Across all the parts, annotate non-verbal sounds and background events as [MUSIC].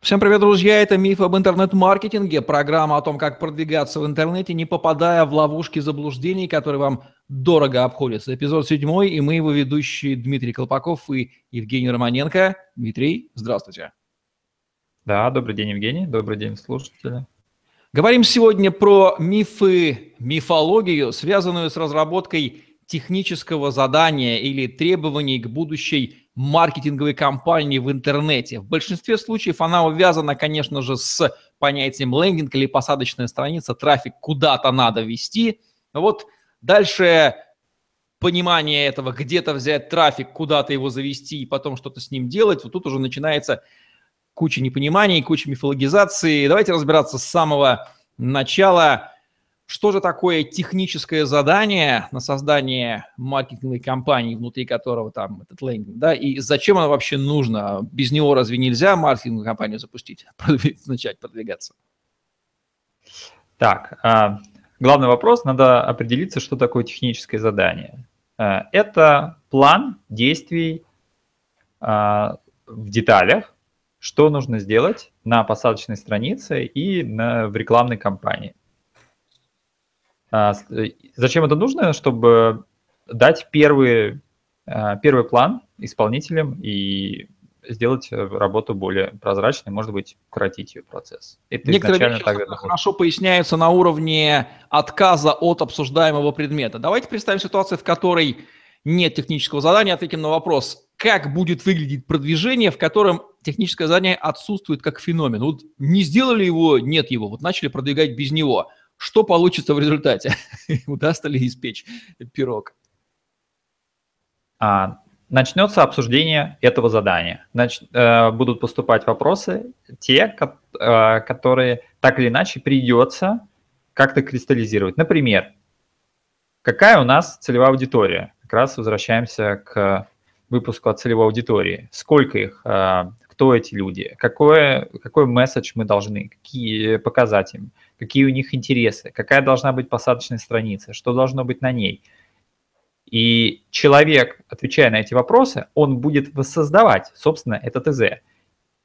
Всем привет, друзья! Это «Миф об интернет-маркетинге», программа о том, как продвигаться в интернете, не попадая в ловушки заблуждений, которые вам дорого обходятся. Эпизод седьмой, и мы его ведущие Дмитрий Колпаков и Евгений Романенко. Дмитрий, здравствуйте. Да, добрый день, Евгений, добрый день, слушатели. Говорим сегодня про мифы, мифологию, связанную с разработкой технического задания или требований к будущей маркетинговой кампании в интернете. В большинстве случаев она увязана, конечно же, с понятием лендинг или посадочная страница, трафик куда-то надо вести. Вот дальше понимание этого, где-то взять трафик, куда-то его завести и потом что-то с ним делать, вот тут уже начинается куча непониманий, куча мифологизации. Давайте разбираться с самого начала. Что же такое техническое задание на создание маркетинговой кампании, внутри которого там этот лендинг, да, и зачем оно вообще нужно? Без него разве нельзя маркетинговую кампанию запустить, [LAUGHS] начать продвигаться? Так, а, главный вопрос, надо определиться, что такое техническое задание. А, это план действий а, в деталях, что нужно сделать на посадочной странице и на, в рекламной кампании. А, э, зачем это нужно? Чтобы дать первый, а, первый план исполнителям и сделать работу более прозрачной, может быть, укоротить ее процесс. Это Некоторые вещи так хорошо поясняются на уровне отказа от обсуждаемого предмета. Давайте представим ситуацию, в которой нет технического задания, ответим на вопрос, как будет выглядеть продвижение, в котором техническое задание отсутствует как феномен. Вот не сделали его, нет его, вот начали продвигать без него – что получится в результате? [LAUGHS] Удастся ли испечь пирог? А, начнется обсуждение этого задания. Нач, э, будут поступать вопросы, те, ко, э, которые так или иначе придется как-то кристаллизировать. Например, какая у нас целевая аудитория? Как раз возвращаемся к выпуску о целевой аудитории. Сколько их? Э, кто эти люди? Какой, какой месседж мы должны какие, показать им? Какие у них интересы, какая должна быть посадочная страница, что должно быть на ней. И человек, отвечая на эти вопросы, он будет воссоздавать, собственно, это ТЗ.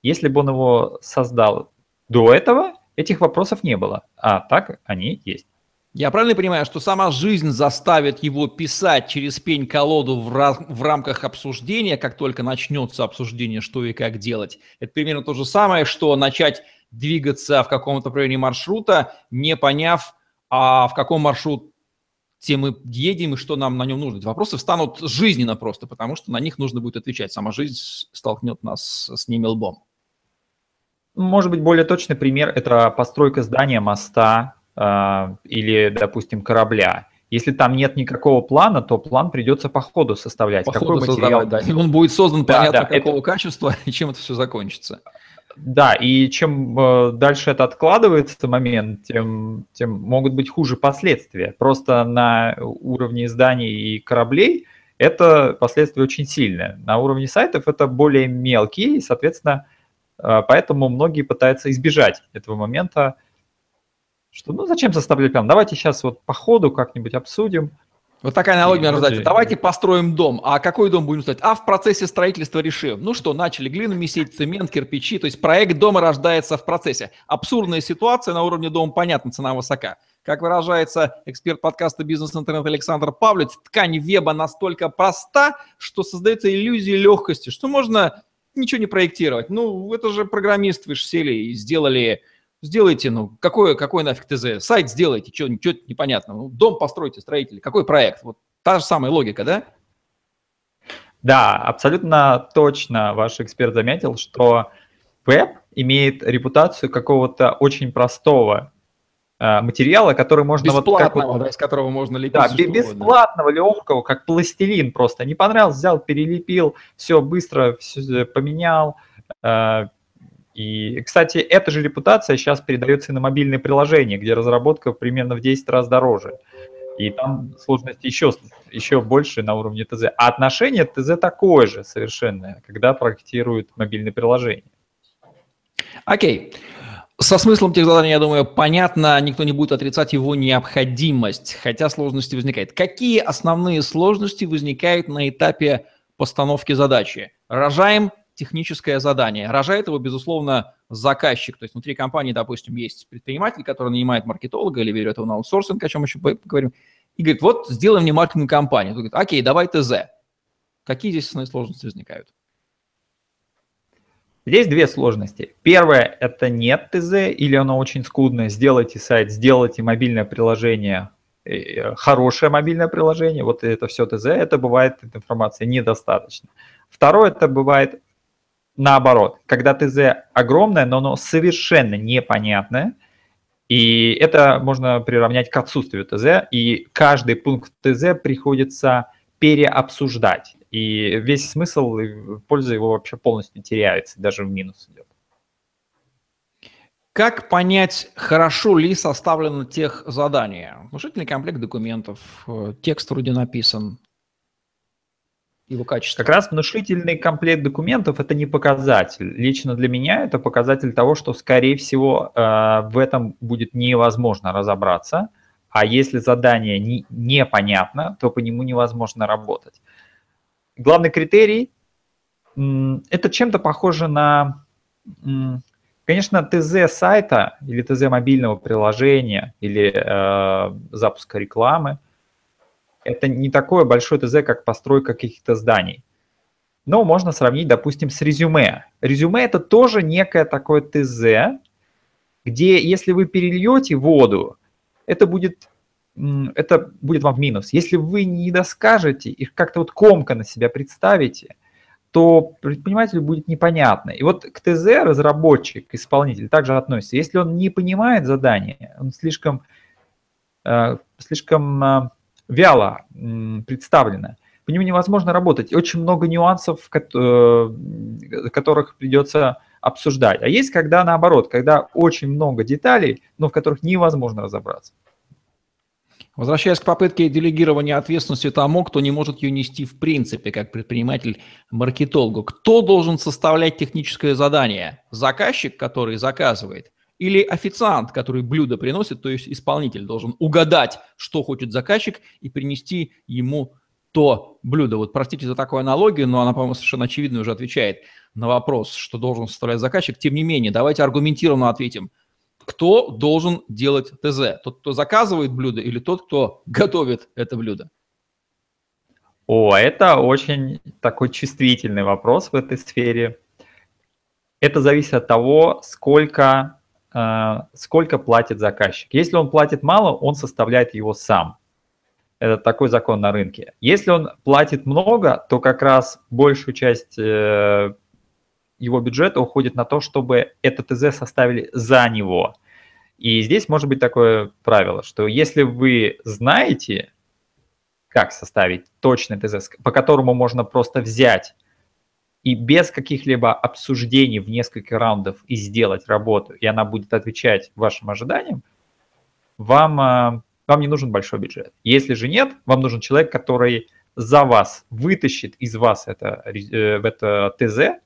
Если бы он его создал до этого, этих вопросов не было, а так они есть. Я правильно понимаю, что сама жизнь заставит его писать через пень-колоду в, ra- в рамках обсуждения, как только начнется обсуждение, что и как делать? Это примерно то же самое, что начать двигаться в каком-то районе маршрута, не поняв, а в каком маршруте мы едем и что нам на нем нужно. Эти вопросы встанут жизненно просто, потому что на них нужно будет отвечать. Сама жизнь столкнет нас с ними лбом. Может быть, более точный пример – это постройка здания, моста э, или, допустим, корабля. Если там нет никакого плана, то план придется по ходу составлять. По Какой ходу материал? да. И он будет создан да, понятно да, какого это... качества [LAUGHS] и чем это все закончится. Да, и чем э, дальше это откладывается момент, тем, тем могут быть хуже последствия. Просто на уровне зданий и кораблей это последствия очень сильные. На уровне сайтов это более мелкие, и, соответственно, э, поэтому многие пытаются избежать этого момента, что ну зачем составлять план, давайте сейчас вот по ходу как-нибудь обсудим, вот такая аналогия можно дать. Давайте построим дом. А какой дом будем строить? А в процессе строительства решим. Ну что, начали глину месить, цемент, кирпичи. То есть проект дома рождается в процессе. Абсурдная ситуация на уровне дома, понятно, цена высока. Как выражается эксперт подкаста «Бизнес-интернет» Александр Павлец, ткань веба настолько проста, что создается иллюзия легкости, что можно ничего не проектировать. Ну, это же программисты, вы же сели и сделали Сделайте, ну, какой, какой нафиг ТЗ? Сайт сделайте, что, что непонятно. Ну, дом постройте, строители. Какой проект? Вот та же самая логика, да? Да, абсолютно точно ваш эксперт заметил, что веб имеет репутацию какого-то очень простого э, материала, который можно... Бесплатного, вот, как, да, из которого можно лепить. Да, бесплатного, легкого, как пластилин просто. Не понравилось, взял, перелепил, все быстро все поменял, э, и, кстати, эта же репутация сейчас передается и на мобильные приложения, где разработка примерно в 10 раз дороже. И там сложность еще, еще больше на уровне ТЗ. А отношение ТЗ такое же совершенно, когда проектируют мобильные приложения. Окей. Со смыслом тех заданий, я думаю, понятно, никто не будет отрицать его необходимость, хотя сложности возникают. Какие основные сложности возникают на этапе постановки задачи? Рожаем техническое задание. Рожает его, безусловно, заказчик. То есть внутри компании, допустим, есть предприниматель, который нанимает маркетолога или берет его на аутсорсинг, о чем еще поговорим, и говорит, вот сделай мне маркетинговую кампанию. Он говорит, окей, давай ТЗ. Какие здесь основные сложности возникают? Здесь две сложности. Первое – это нет ТЗ или оно очень скудное. Сделайте сайт, сделайте мобильное приложение, э, хорошее мобильное приложение, вот это все ТЗ, это бывает информация недостаточно. Второе – это бывает наоборот, когда ТЗ огромное, но оно совершенно непонятное, и это можно приравнять к отсутствию ТЗ, и каждый пункт ТЗ приходится переобсуждать. И весь смысл и польза его вообще полностью теряется, даже в минус идет. Как понять, хорошо ли составлено тех задание? Внушительный комплект документов, э, текст вроде написан, его качество? Как раз внушительный комплект документов – это не показатель. Лично для меня это показатель того, что, скорее всего, э, в этом будет невозможно разобраться. А если задание не, непонятно, то по нему невозможно работать главный критерий – это чем-то похоже на, конечно, ТЗ сайта или ТЗ мобильного приложения или э, запуска рекламы. Это не такое большое ТЗ, как постройка каких-то зданий. Но можно сравнить, допустим, с резюме. Резюме – это тоже некое такое ТЗ, где если вы перельете воду, это будет это будет вам в минус. Если вы не доскажете и как-то вот комка на себя представите, то предпринимателю будет непонятно. И вот к ТЗ разработчик, исполнитель также относится. Если он не понимает задание, он слишком, э, слишком э, вяло представлено, по нему невозможно работать. Очень много нюансов, э, которых придется обсуждать. А есть когда наоборот, когда очень много деталей, но в которых невозможно разобраться. Возвращаясь к попытке делегирования ответственности тому, кто не может ее нести в принципе, как предприниматель-маркетологу. Кто должен составлять техническое задание? Заказчик, который заказывает, или официант, который блюдо приносит, то есть исполнитель должен угадать, что хочет заказчик, и принести ему то блюдо. Вот простите за такую аналогию, но она, по-моему, совершенно очевидно уже отвечает на вопрос, что должен составлять заказчик. Тем не менее, давайте аргументированно ответим – кто должен делать ТЗ? Тот, кто заказывает блюдо или тот, кто готовит это блюдо? О, это очень такой чувствительный вопрос в этой сфере. Это зависит от того, сколько, сколько платит заказчик. Если он платит мало, он составляет его сам. Это такой закон на рынке. Если он платит много, то как раз большую часть э, его бюджета уходит на то, чтобы это ТЗ составили за него. И здесь может быть такое правило, что если вы знаете, как составить точный ТЗ, по которому можно просто взять и без каких-либо обсуждений в несколько раундов и сделать работу, и она будет отвечать вашим ожиданиям, вам, а, вам не нужен большой бюджет. Если же нет, вам нужен человек, который за вас вытащит из вас это, э, это ТЗ,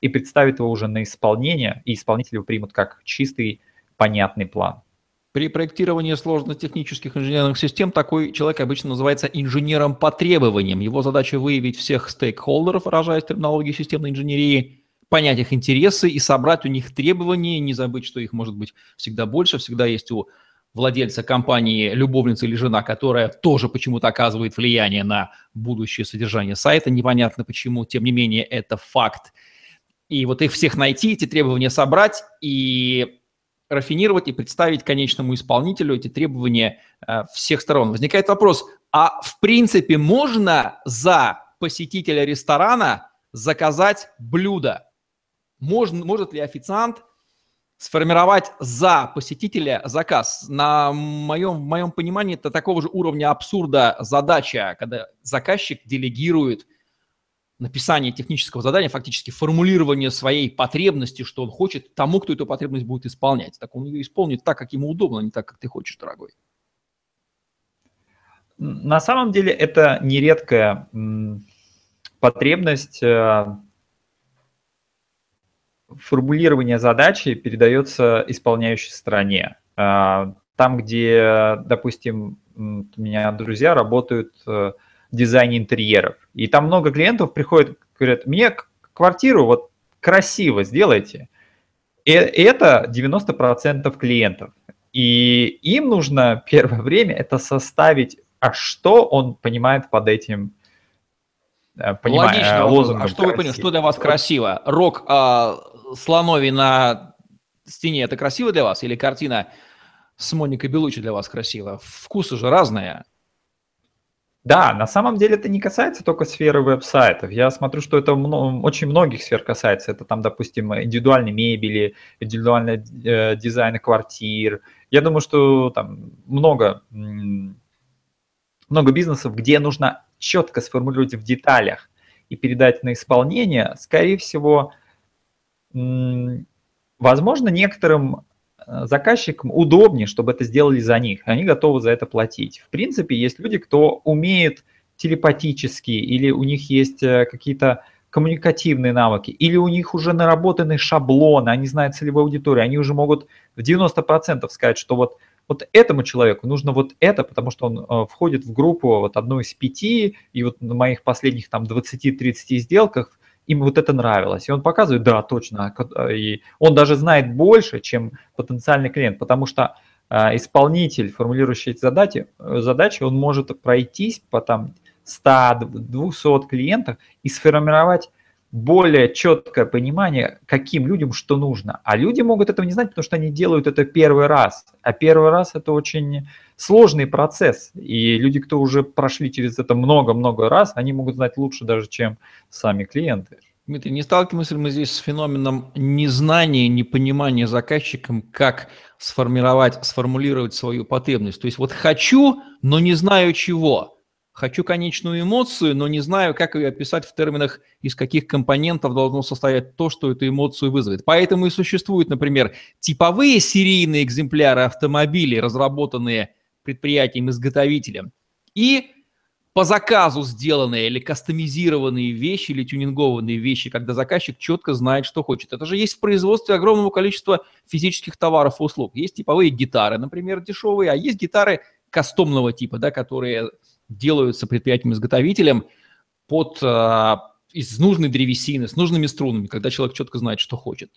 и представит его уже на исполнение, и исполнители его примут как чистый, понятный план. При проектировании сложных технических инженерных систем такой человек обычно называется инженером по требованиям. Его задача выявить всех стейкхолдеров, выражаясь терминологией системной инженерии, понять их интересы и собрать у них требования, не забыть, что их может быть всегда больше, всегда есть у владельца компании любовница или жена, которая тоже почему-то оказывает влияние на будущее содержание сайта, непонятно почему, тем не менее это факт. И вот их всех найти, эти требования собрать и рафинировать и представить конечному исполнителю эти требования э, всех сторон. Возникает вопрос, а в принципе можно за посетителя ресторана заказать блюдо? Можно, может ли официант сформировать за посетителя заказ? На моем, моем понимании это такого же уровня абсурда задача, когда заказчик делегирует написание технического задания, фактически формулирование своей потребности, что он хочет, тому, кто эту потребность будет исполнять. Так он ее исполнит так, как ему удобно, а не так, как ты хочешь, дорогой. На самом деле это нередкая потребность э, формулирования задачи передается исполняющей стороне. А, там, где, допустим, у меня друзья работают э, дизайне интерьеров. И там много клиентов приходят, говорят, мне квартиру вот красиво сделайте. И это 90% клиентов. И им нужно [LAUGHS] первое время это составить, а что он понимает под этим э, понимаю, Логично, лозунгом. А что вы понимаете, что для вас красиво? Рок а, слоновий на стене это красиво для вас? Или картина с Моникой Белучи для вас красиво? Вкусы же разные. Да, на самом деле это не касается только сферы веб-сайтов. Я смотрю, что это очень многих сфер касается. Это там, допустим, индивидуальной мебели, индивидуальный э, дизайн квартир. Я думаю, что там много, много бизнесов, где нужно четко сформулировать в деталях и передать на исполнение, скорее всего, возможно, некоторым заказчикам удобнее, чтобы это сделали за них. Они готовы за это платить. В принципе, есть люди, кто умеет телепатически, или у них есть э, какие-то коммуникативные навыки, или у них уже наработаны шаблоны, они знают целевую аудиторию, они уже могут в 90% сказать, что вот, вот этому человеку нужно вот это, потому что он э, входит в группу вот одной из пяти, и вот на моих последних там 20-30 сделках им вот это нравилось. И он показывает, да, точно. И он даже знает больше, чем потенциальный клиент, потому что э, исполнитель, формулирующий задачи, задачи, он может пройтись по там 100-200 клиентах и сформировать более четкое понимание, каким людям что нужно. А люди могут этого не знать, потому что они делают это первый раз. А первый раз это очень сложный процесс. И люди, кто уже прошли через это много-много раз, они могут знать лучше даже, чем сами клиенты. Дмитрий, не сталкиваемся ли мы здесь с феноменом незнания, непонимания заказчиком, как сформировать, сформулировать свою потребность? То есть вот хочу, но не знаю чего. Хочу конечную эмоцию, но не знаю, как ее описать в терминах, из каких компонентов должно состоять то, что эту эмоцию вызовет. Поэтому и существуют, например, типовые серийные экземпляры автомобилей, разработанные предприятием-изготовителем, и по заказу сделанные или кастомизированные вещи, или тюнингованные вещи, когда заказчик четко знает, что хочет. Это же есть в производстве огромного количества физических товаров и услуг. Есть типовые гитары, например, дешевые, а есть гитары кастомного типа, да, которые делаются предприятием-изготовителем под, э, из нужной древесины, с нужными струнами, когда человек четко знает, что хочет.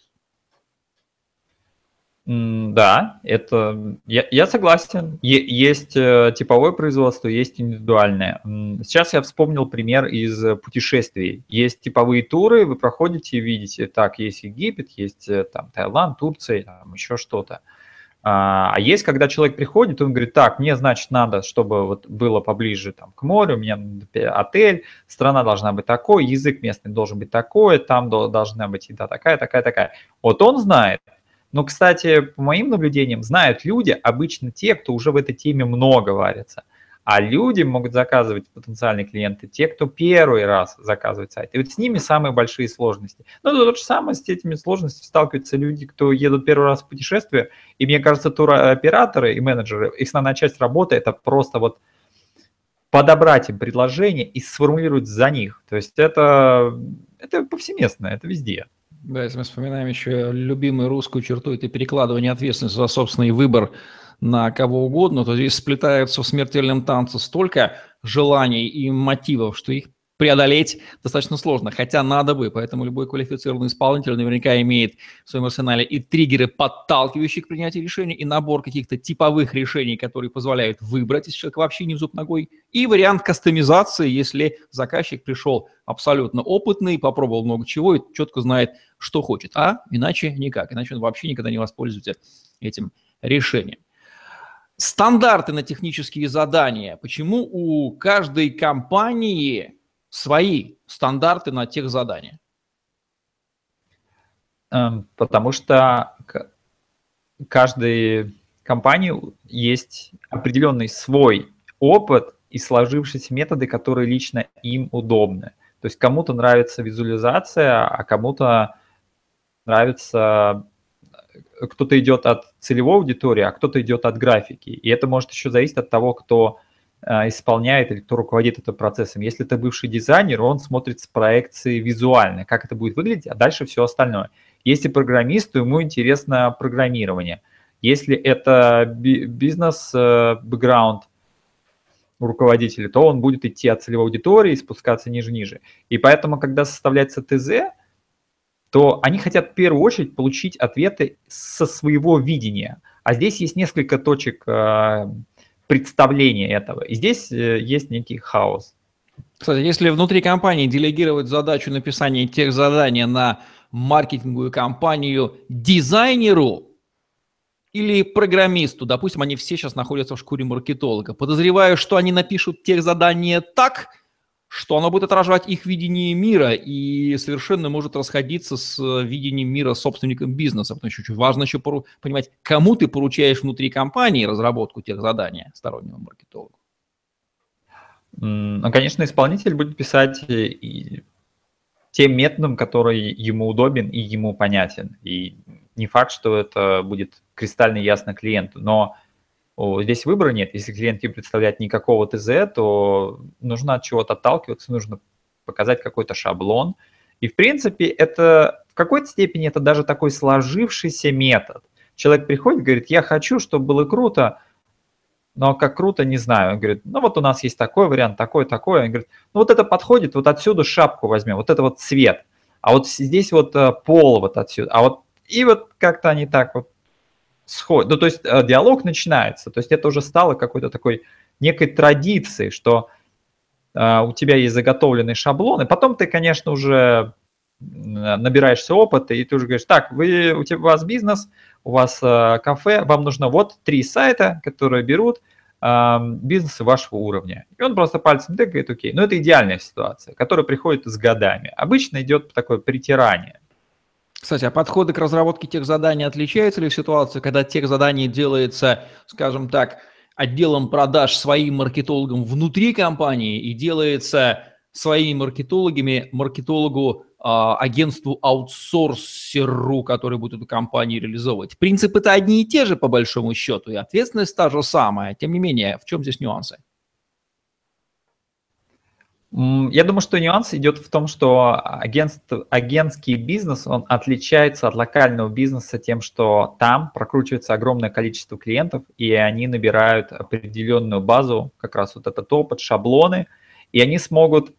Да, это я, я согласен. Е, есть э, типовое производство, есть индивидуальное. Сейчас я вспомнил пример из путешествий. Есть типовые туры, вы проходите и видите, так, есть Египет, есть э, там Таиланд, Турция, там еще что-то. А есть, когда человек приходит, он говорит, так, мне, значит, надо, чтобы вот было поближе там, к морю, у меня отель, страна должна быть такой, язык местный должен быть такой, там должна быть еда такая, такая, такая. Вот он знает. Но, кстати, по моим наблюдениям, знают люди, обычно те, кто уже в этой теме много варится – а люди могут заказывать, потенциальные клиенты, те, кто первый раз заказывает сайт. И вот с ними самые большие сложности. Ну, то же самое с этими сложностями сталкиваются люди, кто едут первый раз в путешествие. И мне кажется, туроператоры и менеджеры, их основная часть работы – это просто вот подобрать им предложение и сформулировать за них. То есть это, это повсеместно, это везде. Да, если мы вспоминаем еще любимую русскую черту, это перекладывание ответственности за собственный выбор на кого угодно, то здесь сплетаются в смертельном танце столько желаний и мотивов, что их преодолеть достаточно сложно, хотя надо бы, поэтому любой квалифицированный исполнитель наверняка имеет в своем арсенале и триггеры, подталкивающие к принятию решений, и набор каких-то типовых решений, которые позволяют выбрать, если человек вообще не в зуб ногой, и вариант кастомизации, если заказчик пришел абсолютно опытный, попробовал много чего и четко знает, что хочет, а иначе никак, иначе он вообще никогда не воспользуется этим решением. Стандарты на технические задания. Почему у каждой компании свои стандарты на тех задания? Эм, потому что каждой компании есть определенный свой опыт и сложившиеся методы, которые лично им удобны. То есть кому-то нравится визуализация, а кому-то нравится кто-то идет от целевой аудитории, а кто-то идет от графики. И это может еще зависеть от того, кто э, исполняет или кто руководит этим процессом. Если это бывший дизайнер, он смотрит с проекции визуально, как это будет выглядеть, а дальше все остальное. Если программист, то ему интересно программирование. Если это бизнес-бэкграунд у руководителя, то он будет идти от целевой аудитории и спускаться ниже-ниже. И поэтому, когда составляется ТЗ, то они хотят в первую очередь получить ответы со своего видения. А здесь есть несколько точек э, представления этого. И здесь э, есть некий хаос. Кстати, если внутри компании делегировать задачу написания тех заданий на маркетинговую компанию дизайнеру или программисту, допустим, они все сейчас находятся в шкуре маркетолога, подозреваю, что они напишут тех задания так, что оно будет отражать их видение мира и совершенно может расходиться с видением мира собственником бизнеса. Потому что очень важно еще понимать, кому ты поручаешь внутри компании разработку тех заданий стороннего маркетолога. Ну, конечно, исполнитель будет писать тем методом, который ему удобен и ему понятен. И не факт, что это будет кристально ясно клиенту, но здесь выбора нет. Если клиент не представляет никакого ТЗ, то нужно от чего-то отталкиваться, нужно показать какой-то шаблон. И, в принципе, это в какой-то степени это даже такой сложившийся метод. Человек приходит, говорит, я хочу, чтобы было круто, но как круто, не знаю. Он говорит, ну вот у нас есть такой вариант, такой, такой. Он говорит, ну вот это подходит, вот отсюда шапку возьмем, вот это вот цвет. А вот здесь вот э, пол вот отсюда. А вот и вот как-то они так вот сходят. Ну, то есть э, диалог начинается. То есть это уже стало какой-то такой некой традицией, что э, у тебя есть заготовленный шаблон, и потом ты, конечно, уже набираешься опыта, и ты уже говоришь, так, вы, у, тебя, у вас бизнес, у вас э, кафе, вам нужно вот три сайта, которые берут э, бизнесы вашего уровня. И он просто пальцем тыкает, окей. Но это идеальная ситуация, которая приходит с годами. Обычно идет такое притирание. Кстати, а подходы к разработке тех заданий отличаются ли в ситуации, когда тех заданий делается, скажем так, отделом продаж своим маркетологом внутри компании и делается своими маркетологами маркетологу а, агентству аутсорсеру, который будет эту компанию реализовывать. Принципы-то одни и те же по большому счету, и ответственность та же самая. Тем не менее, в чем здесь нюансы? Я думаю, что нюанс идет в том, что агентство, агентский бизнес, он отличается от локального бизнеса тем, что там прокручивается огромное количество клиентов, и они набирают определенную базу, как раз вот этот опыт, шаблоны, и они смогут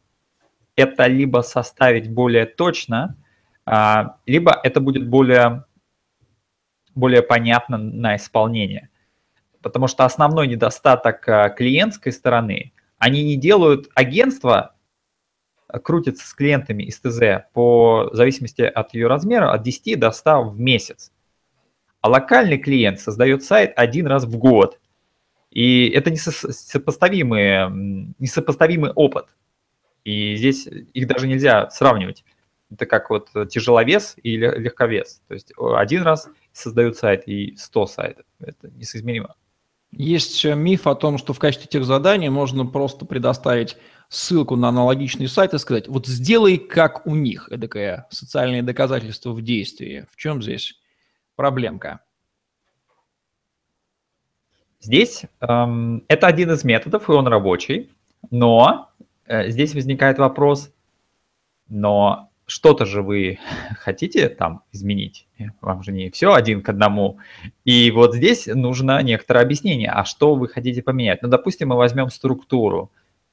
это либо составить более точно, а, либо это будет более, более понятно на исполнение. Потому что основной недостаток а, клиентской стороны, они не делают агентство, а, крутится с клиентами из ТЗ по зависимости от ее размера от 10 до 100 в месяц. А локальный клиент создает сайт один раз в год. И это несопоставимый, несопоставимый опыт. И здесь их даже нельзя сравнивать. Это как вот тяжеловес и легковес. То есть один раз создают сайт и 100 сайтов. Это несоизмеримо. Есть миф о том, что в качестве тех заданий можно просто предоставить ссылку на аналогичный сайт и сказать, вот сделай как у них. Это такое социальное доказательство в действии. В чем здесь проблемка? Здесь эм, это один из методов, и он рабочий, но Э, здесь возникает вопрос, но что-то же вы [LAUGHS] хотите там изменить, вам же не все один к одному. И вот здесь нужно некоторое объяснение, а что вы хотите поменять. Ну, допустим, мы возьмем структуру,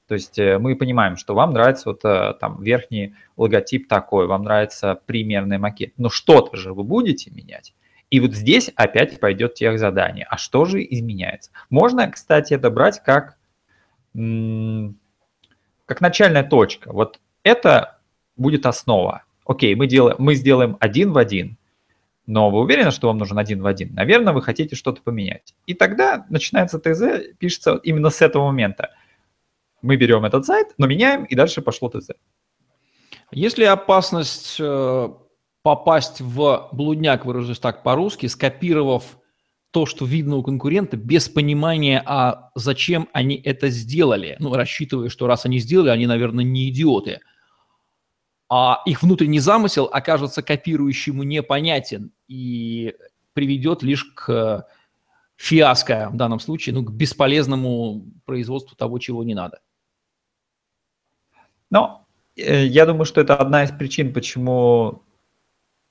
то есть э, мы понимаем, что вам нравится вот э, там верхний логотип такой, вам нравится примерный макет, но что-то же вы будете менять. И вот здесь опять пойдет тех задание. А что же изменяется? Можно, кстати, это брать как как начальная точка. Вот это будет основа. Окей, мы, делаем, мы сделаем один в один, но вы уверены, что вам нужен один в один? Наверное, вы хотите что-то поменять. И тогда начинается ТЗ, пишется именно с этого момента. Мы берем этот сайт, но меняем, и дальше пошло ТЗ. Есть ли опасность э, попасть в блудняк, выражусь так по-русски, скопировав то, что видно у конкурента, без понимания, а зачем они это сделали. Ну, рассчитывая, что раз они сделали, они, наверное, не идиоты. А их внутренний замысел окажется копирующему непонятен и приведет лишь к фиаско в данном случае, ну, к бесполезному производству того, чего не надо. Ну, я думаю, что это одна из причин, почему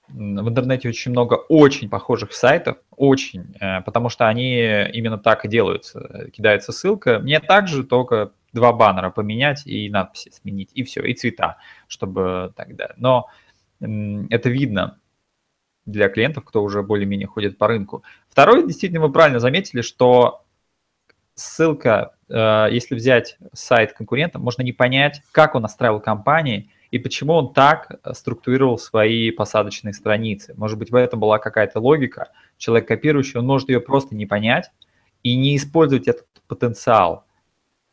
в интернете очень много очень похожих сайтов, очень, э, потому что они именно так и делаются. Кидается ссылка, мне также только два баннера поменять и надписи сменить, и все, и цвета, чтобы тогда. Но Это видно для клиентов, кто уже более-менее ходит по рынку. Второе, действительно, вы правильно заметили, что ссылка, э, если взять сайт конкурента, можно не понять, как он настраивал компании и почему он так структурировал свои посадочные страницы. Может быть, в этом была какая-то логика. Человек копирующий, он может ее просто не понять и не использовать этот потенциал.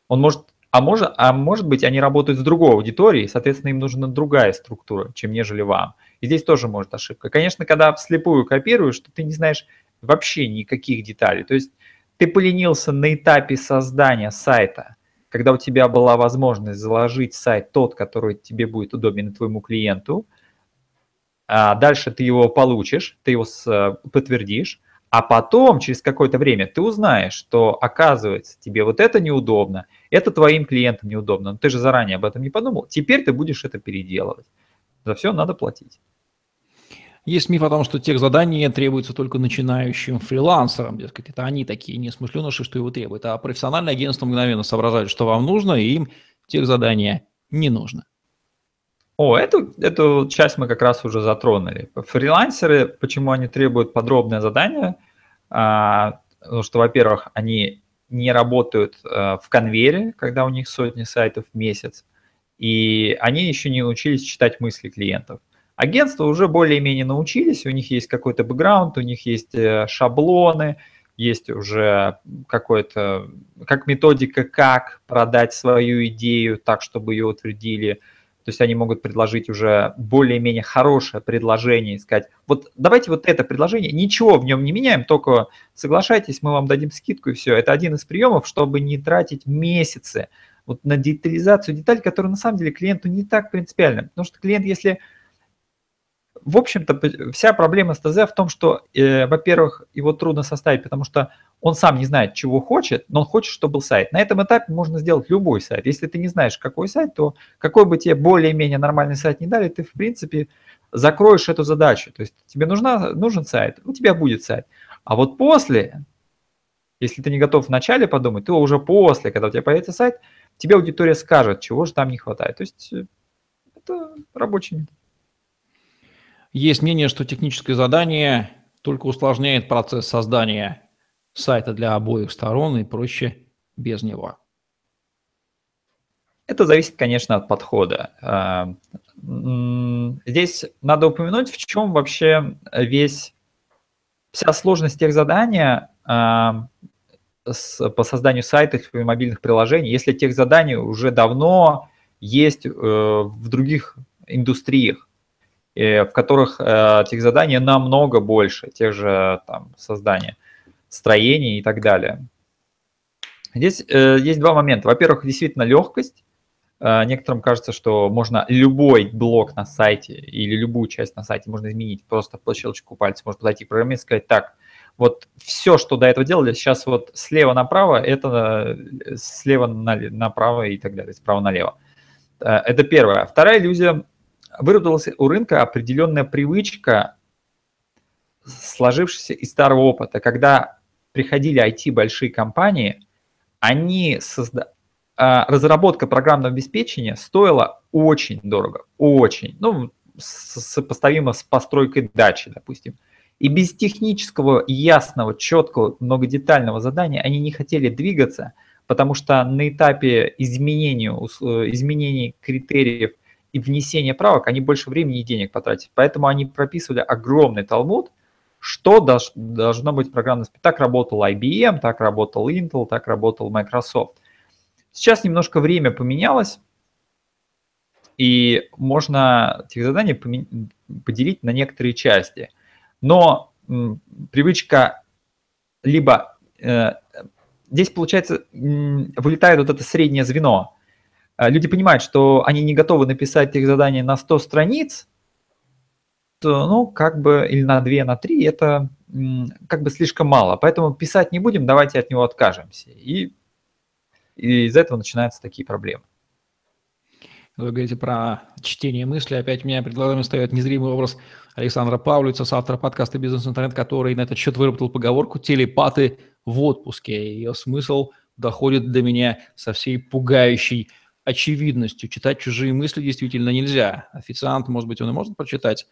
Он может, а может, а может быть, они работают с другой аудиторией, соответственно, им нужна другая структура, чем нежели вам. И здесь тоже может ошибка. Конечно, когда вслепую копируешь, то ты не знаешь вообще никаких деталей. То есть ты поленился на этапе создания сайта, когда у тебя была возможность заложить сайт тот, который тебе будет удобен твоему клиенту, а дальше ты его получишь, ты его подтвердишь, а потом, через какое-то время, ты узнаешь, что, оказывается, тебе вот это неудобно, это твоим клиентам неудобно, но ты же заранее об этом не подумал, теперь ты будешь это переделывать. За все надо платить. Есть миф о том, что тех задания требуются только начинающим фрилансерам. Дескать, это они такие несмышленыши, что его требуют. А профессиональное агентство мгновенно соображает, что вам нужно, и им тех задания не нужно. О, эту, эту часть мы как раз уже затронули. Фрилансеры, почему они требуют подробное задание? А, потому что, во-первых, они не работают а, в конвейере, когда у них сотни сайтов в месяц, и они еще не научились читать мысли клиентов. Агентства уже более-менее научились, у них есть какой-то бэкграунд, у них есть э, шаблоны, есть уже какой-то, как методика, как продать свою идею так, чтобы ее утвердили – то есть они могут предложить уже более-менее хорошее предложение и сказать, вот давайте вот это предложение, ничего в нем не меняем, только соглашайтесь, мы вам дадим скидку и все. Это один из приемов, чтобы не тратить месяцы вот на детализацию деталей, которые на самом деле клиенту не так принципиальны. Потому что клиент, если в общем-то, вся проблема с ТЗ в том, что, э, во-первых, его трудно составить, потому что он сам не знает, чего хочет, но он хочет, чтобы был сайт. На этом этапе можно сделать любой сайт. Если ты не знаешь, какой сайт, то какой бы тебе более-менее нормальный сайт не дали, ты, в принципе, закроешь эту задачу. То есть тебе нужна, нужен сайт, у тебя будет сайт. А вот после, если ты не готов вначале подумать, то уже после, когда у тебя появится сайт, тебе аудитория скажет, чего же там не хватает. То есть э, это рабочий метод. Есть мнение, что техническое задание только усложняет процесс создания сайта для обоих сторон и проще без него. Это зависит, конечно, от подхода. А, здесь надо упомянуть, в чем вообще весь вся сложность тех задания а, по созданию сайтов и мобильных приложений, если тех заданий уже давно есть э, в других индустриях. Э, в которых э, тех заданий намного больше, тех же там создания строений и так далее. Здесь э, есть два момента. Во-первых, действительно легкость. Некоторым кажется, что можно любой блок на сайте или любую часть на сайте можно изменить просто по щелчку пальца. Можно подойти к программисту и сказать, так, вот все, что до этого делали, сейчас вот слева направо, это слева направо и так далее, справа налево. Это первое. Вторая иллюзия выработалась у рынка определенная привычка, сложившаяся из старого опыта, когда приходили IT-большие компании, они созда... А, разработка программного обеспечения стоила очень дорого, очень, ну, сопоставимо с постройкой дачи, допустим. И без технического, ясного, четкого, многодетального задания они не хотели двигаться, потому что на этапе изменения, изменений критериев и внесение правок, они больше времени и денег потратят. Поэтому они прописывали огромный талмуд, что должно быть программно. Так работал IBM, так работал Intel, так работал Microsoft. Сейчас немножко время поменялось, и можно этих заданий поделить на некоторые части. Но привычка либо э, здесь получается вылетает вот это среднее звено, люди понимают, что они не готовы написать их задание на 100 страниц, то, ну, как бы, или на 2, на 3, это как бы слишком мало. Поэтому писать не будем, давайте от него откажемся. И, и из этого начинаются такие проблемы. Вы говорите про чтение мысли. Опять меня перед глазами стоит незримый образ Александра Павловича, автора подкаста «Бизнес-интернет», который на этот счет выработал поговорку «телепаты в отпуске». Ее смысл доходит до меня со всей пугающей очевидностью. Читать чужие мысли действительно нельзя. Официант, может быть, он и может прочитать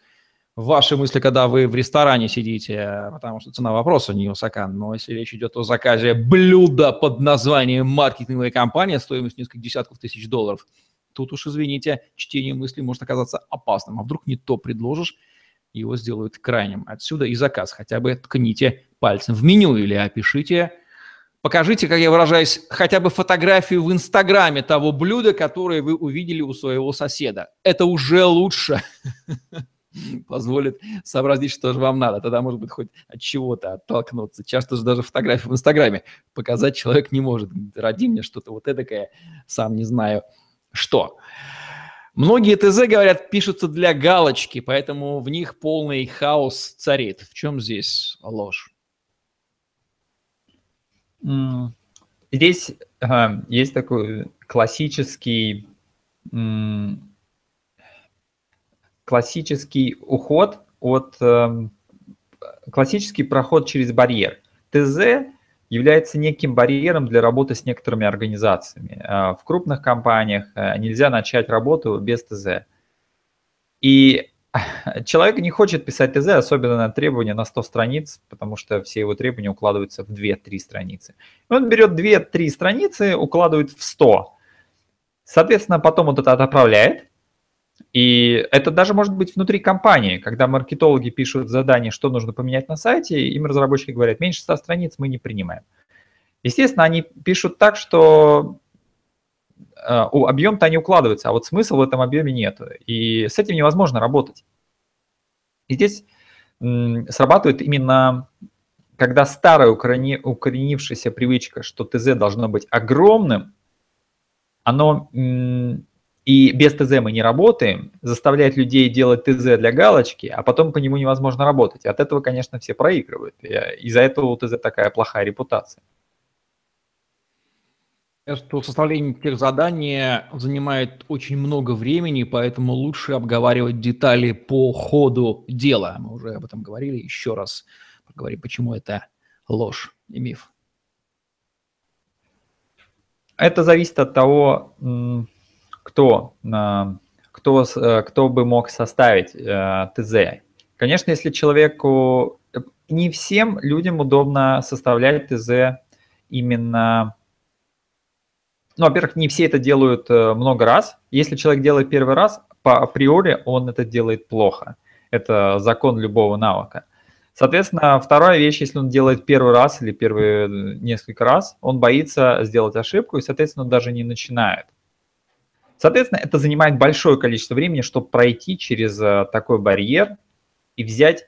ваши мысли, когда вы в ресторане сидите, потому что цена вопроса невысока. Но если речь идет о заказе блюда под названием маркетинговая компания стоимостью несколько десятков тысяч долларов, тут уж, извините, чтение мыслей может оказаться опасным. А вдруг не то предложишь, его сделают крайним. Отсюда и заказ. Хотя бы ткните пальцем в меню или опишите Покажите, как я выражаюсь, хотя бы фотографию в Инстаграме того блюда, которое вы увидели у своего соседа. Это уже лучше. [LAUGHS] позволит сообразить, что же вам надо. Тогда, может быть, хоть от чего-то оттолкнуться. Часто же даже фотографию в Инстаграме показать человек не может. Роди мне что-то вот эдакое, сам не знаю что. Многие ТЗ, говорят, пишутся для галочки, поэтому в них полный хаос царит. В чем здесь ложь? Здесь э, есть такой классический классический уход от э, классический проход через барьер. ТЗ является неким барьером для работы с некоторыми организациями. Э, в крупных компаниях э, нельзя начать работу без ТЗ. И человек не хочет писать ТЗ, особенно на требования на 100 страниц, потому что все его требования укладываются в 2-3 страницы. Он берет 2-3 страницы, укладывает в 100. Соответственно, потом он это отправляет, и это даже может быть внутри компании, когда маркетологи пишут задание, что нужно поменять на сайте, им разработчики говорят, меньше 100 страниц мы не принимаем. Естественно, они пишут так, что объем-то не укладывается, а вот смысла в этом объеме нет. И с этим невозможно работать. И здесь срабатывает именно, когда старая укоренившаяся привычка, что ТЗ должно быть огромным, оно и без ТЗ мы не работаем, заставляет людей делать ТЗ для галочки, а потом по нему невозможно работать. От этого, конечно, все проигрывают. Из-за этого у ТЗ такая плохая репутация. Что составление тех заданий занимает очень много времени, поэтому лучше обговаривать детали по ходу дела. Мы уже об этом говорили. Еще раз поговорим, почему это ложь и миф. Это зависит от того, кто, кто, э, кто бы мог составить э, ТЗ. Конечно, если человеку... Не всем людям удобно составлять ТЗ именно... Ну, во-первых, не все это делают э, много раз. Если человек делает первый раз, по априори он это делает плохо. Это закон любого навыка. Соответственно, вторая вещь, если он делает первый раз или первые несколько раз, он боится сделать ошибку и, соответственно, даже не начинает. Соответственно, это занимает большое количество времени, чтобы пройти через э, такой барьер и взять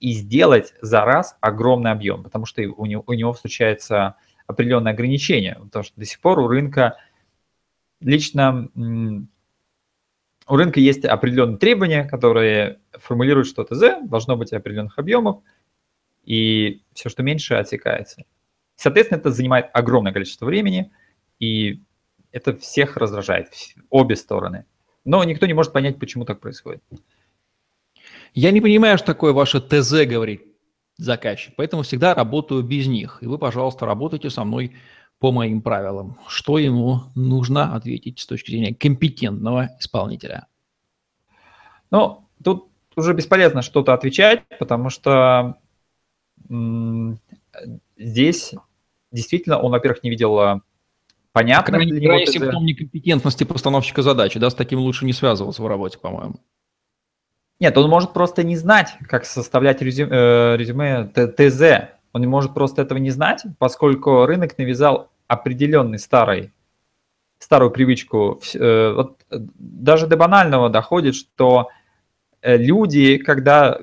и сделать за раз огромный объем, потому что у него, у него случается определенное ограничение, потому что до сих пор у рынка лично у рынка есть определенные требования, которые формулируют, что ТЗ должно быть определенных объемов, и все, что меньше, отсекается. Соответственно, это занимает огромное количество времени, и это всех раздражает, обе стороны. Но никто не может понять, почему так происходит. Я не понимаю, что такое ваше ТЗ, говорит заказчик, поэтому всегда работаю без них. И вы, пожалуйста, работайте со мной по моим правилам. Что ему нужно ответить с точки зрения компетентного исполнителя? Ну, тут уже бесполезно что-то отвечать, потому что здесь действительно он, во-первых, не видел а, понятно него. Крайний симптом некомпетентности постановщика задачи, да, с таким лучше не связываться в работе, по-моему. Нет, он может просто не знать, как составлять резюме, э, резюме ТЗ. Он может просто этого не знать, поскольку рынок навязал определенный старый, старую привычку. Э, вот даже до банального доходит, что э, люди, когда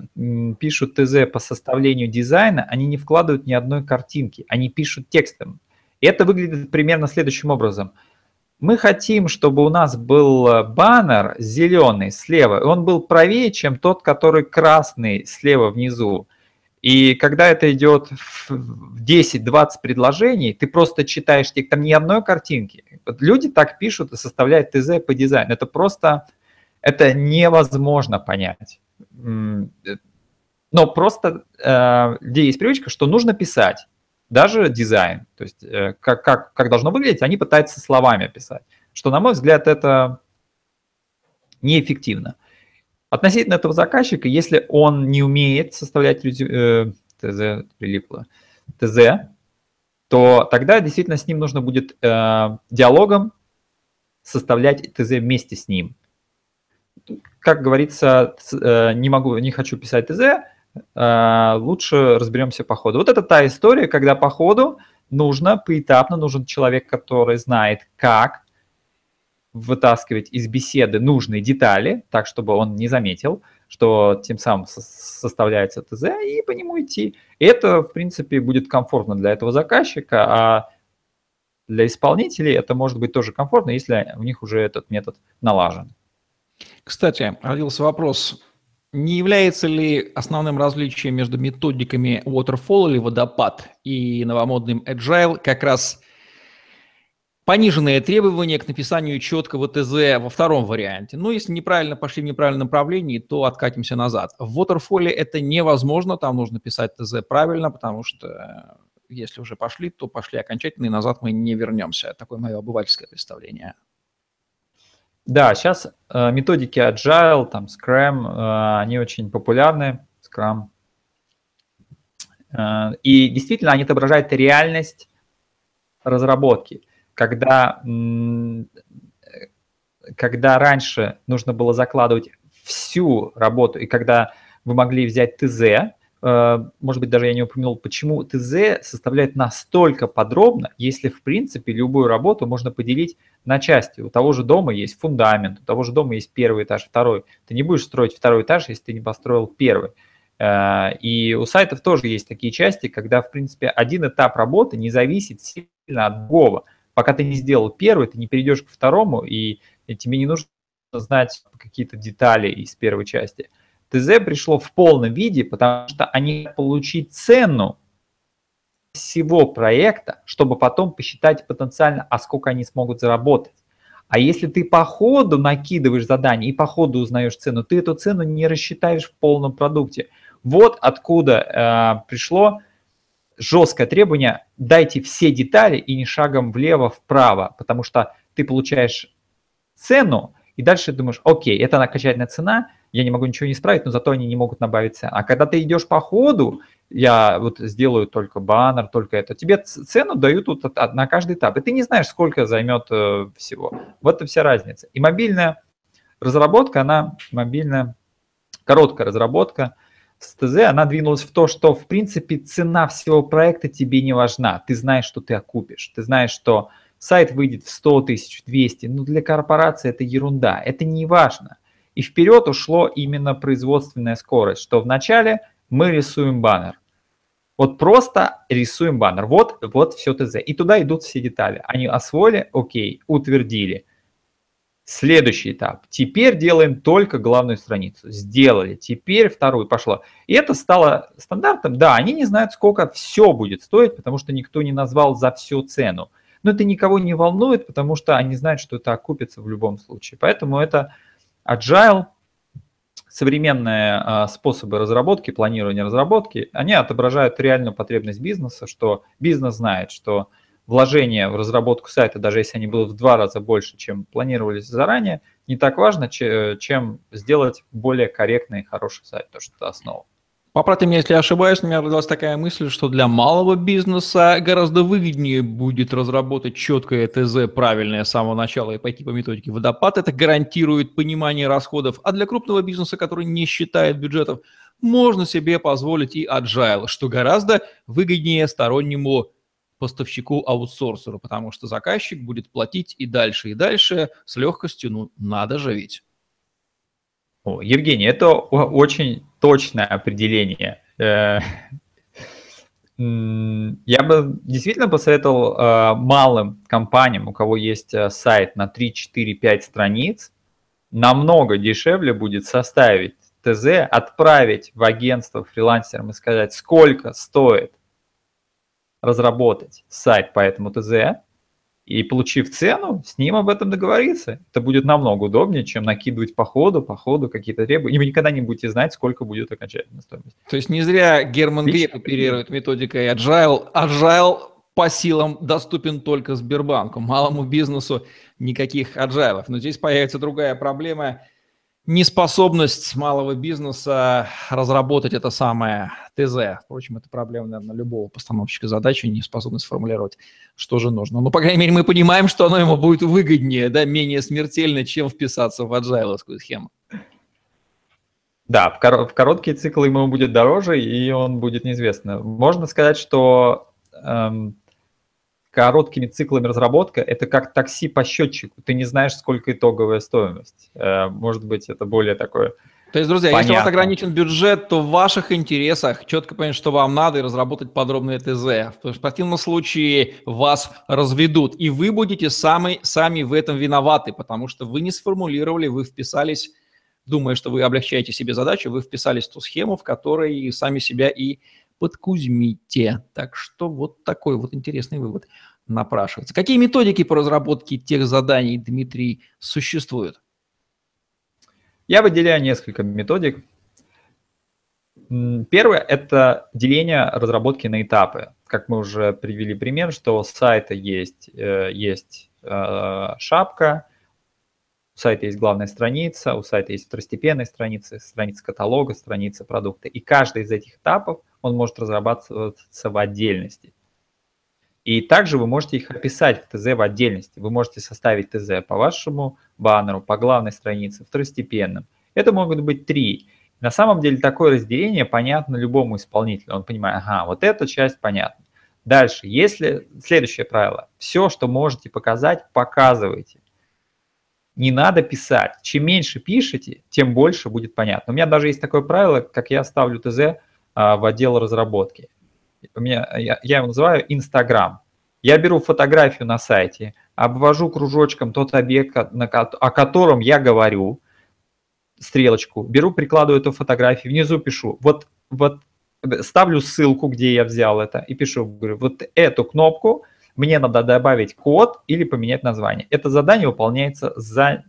пишут ТЗ по составлению дизайна, они не вкладывают ни одной картинки, они пишут текстом. И это выглядит примерно следующим образом. Мы хотим, чтобы у нас был э, баннер зеленый слева, и он был правее, чем тот, который красный слева внизу. И когда это идет в 10-20 предложений, ты просто читаешь текст, там ни одной картинки. Люди так пишут и составляют ТЗ по дизайну. Это просто, это невозможно понять. Э, но просто э, где есть привычка, что нужно писать даже дизайн, то есть э, как, как, как должно выглядеть, они пытаются словами описать. Что, на мой взгляд, это неэффективно. Относительно этого заказчика, если он не умеет составлять э, ТЗ, прилипло, ТЗ, то тогда действительно с ним нужно будет э, диалогом составлять ТЗ вместе с ним. Как говорится, э, не могу, не хочу писать ТЗ, лучше разберемся по ходу. Вот это та история, когда по ходу нужно поэтапно, нужен человек, который знает, как вытаскивать из беседы нужные детали, так, чтобы он не заметил, что тем самым составляется ТЗ, и по нему идти. Это, в принципе, будет комфортно для этого заказчика, а для исполнителей это может быть тоже комфортно, если у них уже этот метод налажен. Кстати, родился вопрос, не является ли основным различием между методиками Waterfall или водопад и новомодным Agile как раз пониженные требования к написанию четкого ТЗ во втором варианте. Но если неправильно пошли в неправильном направлении, то откатимся назад. В Waterfall это невозможно, там нужно писать ТЗ правильно, потому что если уже пошли, то пошли окончательно, и назад мы не вернемся. Такое мое обывательское представление. Да, сейчас э, методики Agile, там Scrum, э, они очень популярны, Scrum. Э, и действительно, они отображают реальность разработки. Когда, когда раньше нужно было закладывать всю работу, и когда вы могли взять ТЗ, может быть, даже я не упомянул, почему ТЗ составляет настолько подробно, если, в принципе, любую работу можно поделить на части. У того же дома есть фундамент, у того же дома есть первый этаж, второй. Ты не будешь строить второй этаж, если ты не построил первый. Э, и у сайтов тоже есть такие части, когда, в принципе, один этап работы не зависит сильно от другого. Пока ты не сделал первый, ты не перейдешь к второму, и тебе не нужно знать какие-то детали из первой части. ТЗ пришло в полном виде, потому что они получить цену всего проекта, чтобы потом посчитать потенциально, а сколько они смогут заработать. А если ты по ходу накидываешь задание и по ходу узнаешь цену, ты эту цену не рассчитаешь в полном продукте. Вот откуда э, пришло жесткое требование, дайте все детали и не шагом влево-вправо, потому что ты получаешь цену, и дальше думаешь, окей, это накачательная цена, я не могу ничего не исправить, но зато они не могут добавиться. А когда ты идешь по ходу, я вот сделаю только баннер, только это, тебе цену дают вот на каждый этап, и ты не знаешь, сколько займет э, всего. Вот и вся разница. И мобильная разработка, она мобильная, короткая разработка с ТЗ, она двинулась в то, что, в принципе, цена всего проекта тебе не важна. Ты знаешь, что ты окупишь, ты знаешь, что сайт выйдет в 100 тысяч, 200, но для корпорации это ерунда, это не важно. И вперед ушло именно производственная скорость, что вначале мы рисуем баннер. Вот просто рисуем баннер. Вот, вот все ТЗ. И туда идут все детали. Они освоили, окей, утвердили. Следующий этап. Теперь делаем только главную страницу. Сделали. Теперь вторую пошло. И это стало стандартом. Да, они не знают, сколько все будет стоить, потому что никто не назвал за всю цену. Но это никого не волнует, потому что они знают, что это окупится в любом случае. Поэтому это Agile, современные а, способы разработки, планирования разработки, они отображают реальную потребность бизнеса, что бизнес знает, что вложения в разработку сайта, даже если они будут в два раза больше, чем планировались заранее, не так важно, чем сделать более корректный и хороший сайт, то что это основа. Поправьте меня, если я ошибаюсь, у меня родилась такая мысль, что для малого бизнеса гораздо выгоднее будет разработать четкое ТЗ правильное с самого начала и пойти по методике водопад. Это гарантирует понимание расходов. А для крупного бизнеса, который не считает бюджетов, можно себе позволить и agile, что гораздо выгоднее стороннему поставщику-аутсорсеру, потому что заказчик будет платить и дальше, и дальше с легкостью, ну, надо же ведь. О, Евгений, это очень точное определение. Э, я бы действительно посоветовал э, малым компаниям, у кого есть э, сайт на 3, 4, 5 страниц, намного дешевле будет составить ТЗ, отправить в агентство фрилансерам и сказать, сколько стоит разработать сайт по этому ТЗ, и получив цену, с ним об этом договориться. Это будет намного удобнее, чем накидывать по ходу, по ходу какие-то требования. И вы никогда не будете знать, сколько будет окончательная стоимость. То есть не зря Герман Греф оперирует методикой Agile. Agile по силам доступен только Сбербанку. Малому бизнесу никаких аджайлов. Но здесь появится другая проблема – неспособность малого бизнеса разработать это самое ТЗ. Впрочем, это проблема, наверное, любого постановщика задачи, неспособность сформулировать, что же нужно. Ну, по крайней мере, мы понимаем, что оно ему будет выгоднее, да, менее смертельно, чем вписаться в аджайловскую схему. Да, в, кор- в короткие циклы ему будет дороже, и он будет неизвестно. Можно сказать, что эм, короткими циклами разработка – это как такси по счетчику. Ты не знаешь, сколько итоговая стоимость. Э, может быть, это более такое то есть, друзья, Понятно. если у вас ограничен бюджет, то в ваших интересах четко понять, что вам надо, и разработать подробное ТЗ. Потому что в противном случае вас разведут, и вы будете сами, сами в этом виноваты, потому что вы не сформулировали, вы вписались, думая, что вы облегчаете себе задачу, вы вписались в ту схему, в которой сами себя и подкузмите. Так что вот такой вот интересный вывод напрашивается. Какие методики по разработке тех заданий, Дмитрий, существуют? Я выделяю несколько методик. Первое – это деление разработки на этапы. Как мы уже привели пример, что у сайта есть, э, есть э, шапка, у сайта есть главная страница, у сайта есть второстепенная страница, страница каталога, страница продукта. И каждый из этих этапов он может разрабатываться в отдельности. И также вы можете их описать в ТЗ в отдельности. Вы можете составить ТЗ по вашему баннеру, по главной странице, второстепенным. Это могут быть три. На самом деле такое разделение понятно любому исполнителю. Он понимает, ага, вот эта часть понятна. Дальше, если следующее правило, все, что можете показать, показывайте. Не надо писать. Чем меньше пишете, тем больше будет понятно. У меня даже есть такое правило, как я ставлю ТЗ а, в отдел разработки. У меня, я, я его называю Инстаграм. Я беру фотографию на сайте, обвожу кружочком тот объект, на, о котором я говорю, стрелочку, беру, прикладываю эту фотографию, внизу пишу, вот, вот ставлю ссылку, где я взял это, и пишу, говорю, вот эту кнопку мне надо добавить код или поменять название. Это задание выполняется за,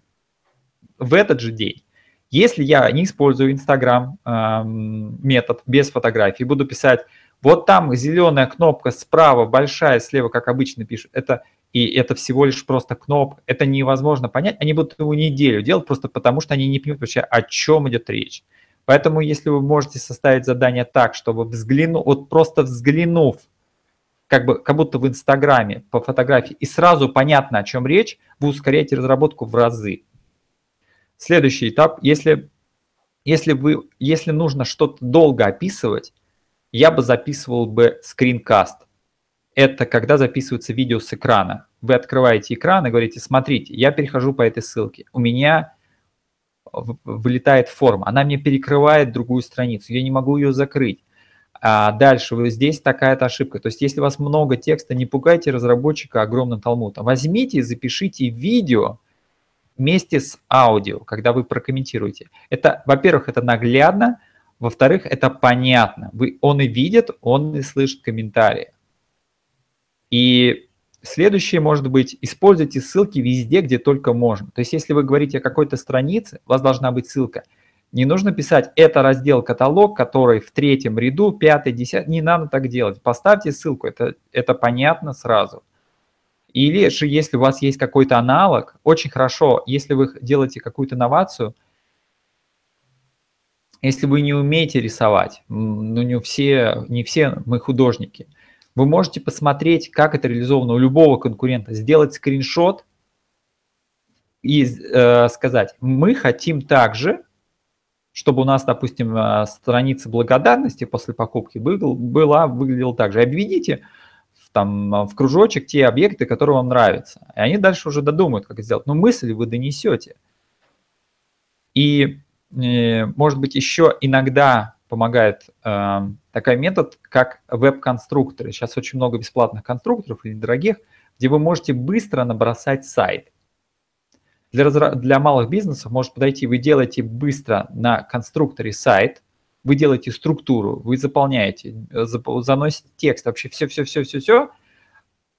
в этот же день. Если я не использую Instagram э, метод без фотографий, буду писать, вот там зеленая кнопка справа, большая, слева, как обычно пишут, это и это всего лишь просто кнопка, это невозможно понять, они будут его неделю делать просто потому, что они не понимают вообще, о чем идет речь. Поэтому, если вы можете составить задание так, чтобы взглянув, вот просто взглянув, как бы, как будто в Инстаграме по фотографии, и сразу понятно, о чем речь, вы ускоряете разработку в разы. Следующий этап, если, если, вы, если нужно что-то долго описывать, я бы записывал бы скринкаст. Это когда записывается видео с экрана. Вы открываете экран и говорите, смотрите, я перехожу по этой ссылке. У меня вылетает форма, она мне перекрывает другую страницу, я не могу ее закрыть. А дальше вы здесь такая-то ошибка. То есть если у вас много текста, не пугайте разработчика огромным талмудом. Возьмите и запишите видео, вместе с аудио, когда вы прокомментируете. Это, во-первых, это наглядно, во-вторых, это понятно. Вы, он и видит, он и слышит комментарии. И следующее может быть, используйте ссылки везде, где только можно. То есть если вы говорите о какой-то странице, у вас должна быть ссылка. Не нужно писать «это раздел каталог, который в третьем ряду, пятый, десятый». Не надо так делать. Поставьте ссылку, это, это понятно сразу. Или же, если у вас есть какой-то аналог, очень хорошо, если вы делаете какую-то инновацию, если вы не умеете рисовать, ну не все, не все мы художники, вы можете посмотреть, как это реализовано у любого конкурента, сделать скриншот и э, сказать, мы хотим также, чтобы у нас, допустим, э, страница благодарности после покупки была, выглядела так же. Обведите там, а, в кружочек те объекты, которые вам нравятся. И они дальше уже додумают, как сделать. Но мысль вы донесете. И, э, может быть, еще иногда помогает э, такой метод, как веб-конструкторы. Сейчас очень много бесплатных конструкторов или дорогих, где вы можете быстро набросать сайт. Для, разра... для малых бизнесов может подойти, вы делаете быстро на конструкторе сайт – вы делаете структуру, вы заполняете, э, заносите текст, вообще все-все-все-все-все,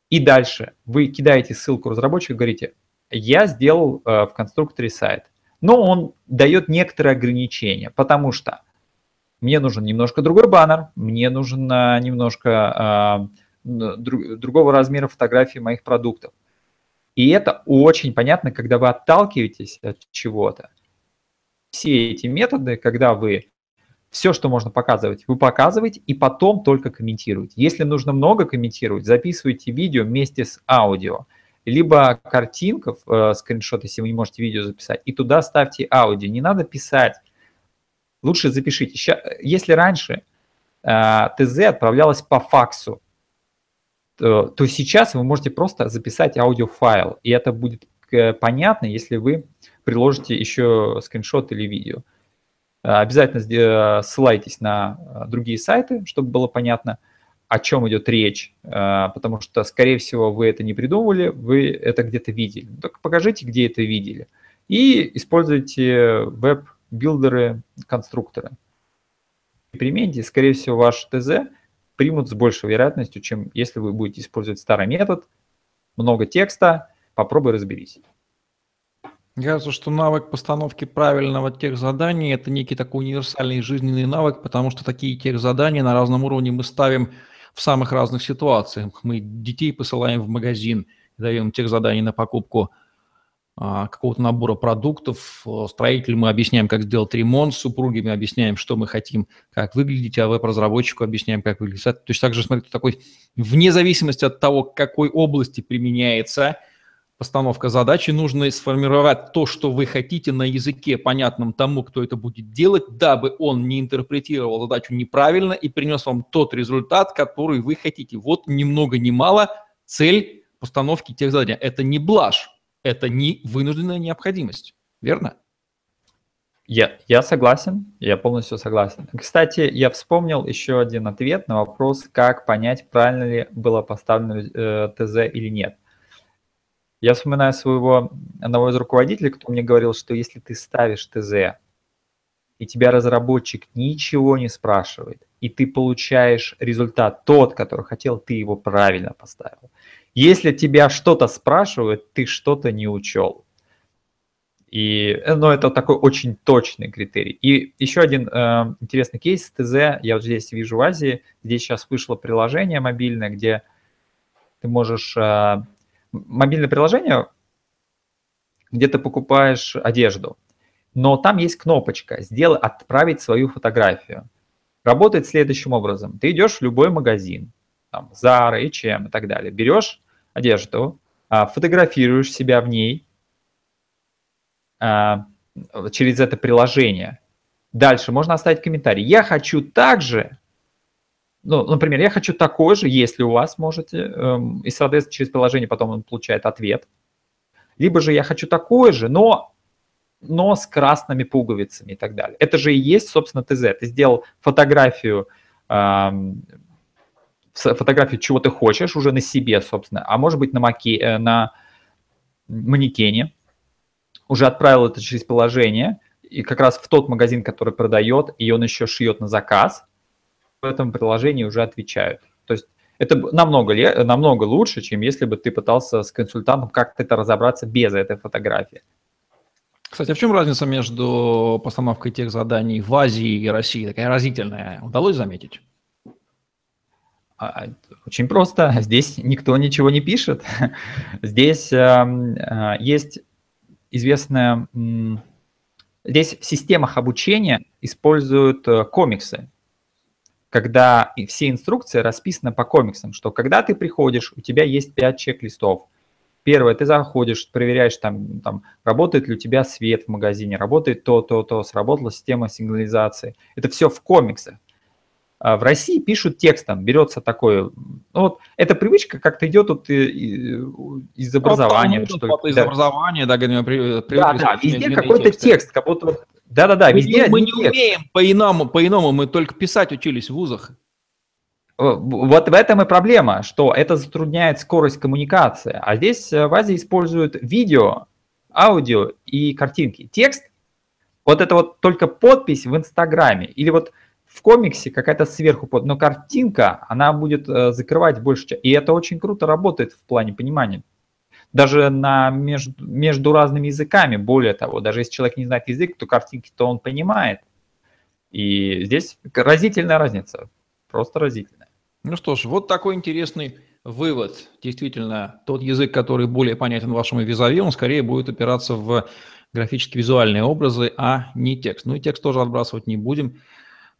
и дальше вы кидаете ссылку разработчику, говорите, я сделал э, в конструкторе сайт. Но он дает некоторые ограничения, потому что мне нужен немножко другой баннер, мне нужен э, немножко друг, другого размера фотографии моих продуктов. И это очень понятно, когда вы отталкиваетесь от чего-то. Все эти методы, когда вы все, что можно показывать, вы показываете и потом только комментируете. Если нужно много комментировать, записывайте видео вместе с аудио. Либо картинков, э, скриншот, если вы не можете видео записать, и туда ставьте аудио. Не надо писать. Лучше запишите. Если раньше э, ТЗ отправлялось по факсу, то, то сейчас вы можете просто записать аудиофайл, и это будет э, понятно, если вы приложите еще скриншот или видео. Э, обязательно э, ссылайтесь на э, другие сайты, чтобы было понятно, о чем идет речь, потому что, скорее всего, вы это не придумывали, вы это где-то видели. Ну, так покажите, где это видели. И используйте веб-билдеры, конструкторы. Примените, скорее всего, ваш ТЗ примут с большей вероятностью, чем если вы будете использовать старый метод, много текста, попробуй разберись. Мне кажется, что навык постановки правильного тех заданий – это некий такой универсальный жизненный навык, потому что такие тех задания на разном уровне мы ставим в самых разных ситуациях. Мы детей посылаем в магазин, даем тех заданий на покупку какого-то набора продуктов. Строителю мы объясняем, как сделать ремонт, супруге мы объясняем, что мы хотим, как выглядеть, а веб-разработчику объясняем, как выглядеть. То есть также, смотрите, такой, вне зависимости от того, к какой области применяется – постановка задачи, нужно сформировать то, что вы хотите на языке, понятном тому, кто это будет делать, дабы он не интерпретировал задачу неправильно и принес вам тот результат, который вы хотите. Вот ни много ни мало цель постановки тех заданий. Это не блажь, это не вынужденная необходимость. Верно? Я, я согласен, я полностью согласен. Кстати, я вспомнил еще один ответ на вопрос, как понять, правильно ли было поставлено э, ТЗ или нет. Я вспоминаю своего одного из руководителей, кто мне говорил, что если ты ставишь ТЗ, и тебя разработчик ничего не спрашивает, и ты получаешь результат тот, который хотел, ты его правильно поставил. Если тебя что-то спрашивают, ты что-то не учел. И ну, это такой очень точный критерий. И еще один э, интересный кейс ТЗ, я вот здесь вижу в Азии, здесь сейчас вышло приложение мобильное, где ты можешь э, мобильное приложение, где ты покупаешь одежду, но там есть кнопочка «Сделай, отправить свою фотографию». Работает следующим образом. Ты идешь в любой магазин, там, Zara, H&M и так далее, берешь одежду, а, фотографируешь себя в ней а, через это приложение. Дальше можно оставить комментарий. Я хочу также ну, например, я хочу такой же, если у вас можете, эм, и, соответственно, через приложение потом он получает ответ. Либо же я хочу такой же, но, но с красными пуговицами и так далее. Это же и есть, собственно, ТЗ. Ты сделал фотографию, эм, фотографию, чего ты хочешь, уже на себе, собственно, а может быть на, маки, э, на манекене, уже отправил это через приложение, и как раз в тот магазин, который продает, и он еще шьет на заказ – в этом приложении уже отвечают. То есть это намного, намного лучше, чем если бы ты пытался с консультантом как-то это разобраться без этой фотографии. Кстати, а в чем разница между постановкой тех заданий в Азии и России? Такая разительная. Удалось заметить? А, очень просто. Здесь никто ничего не пишет. [LAUGHS] Здесь эм, э, есть известная... Здесь в системах обучения используют э, комиксы когда все инструкции расписаны по комиксам, что когда ты приходишь, у тебя есть 5 чек-листов. Первое, ты заходишь, проверяешь, там, там, работает ли у тебя свет в магазине, работает то, то, то, сработала система сигнализации. Это все в комиксах. А в России пишут текстом, берется такой, ну вот эта привычка как-то идет вот из образования. что, из да. образования, да, говорим, при, при, да, да, везде какой-то текст, как будто вот да-да-да, везде Мы не текст. умеем по-иному, по-иному, мы только писать учились в вузах. Э, вот в этом и проблема, что это затрудняет скорость коммуникации. А здесь э, в Азии используют видео, аудио и картинки. Текст, вот это вот только подпись в Инстаграме или вот в комиксе какая-то сверху, под, но картинка, она будет э, закрывать больше. И это очень круто работает в плане понимания даже на между, между разными языками. Более того, даже если человек не знает язык, то картинки-то он понимает. И здесь разительная разница, просто разительная. Ну что ж, вот такой интересный вывод. Действительно, тот язык, который более понятен вашему визави, он скорее будет опираться в графически-визуальные образы, а не текст. Ну и текст тоже отбрасывать не будем.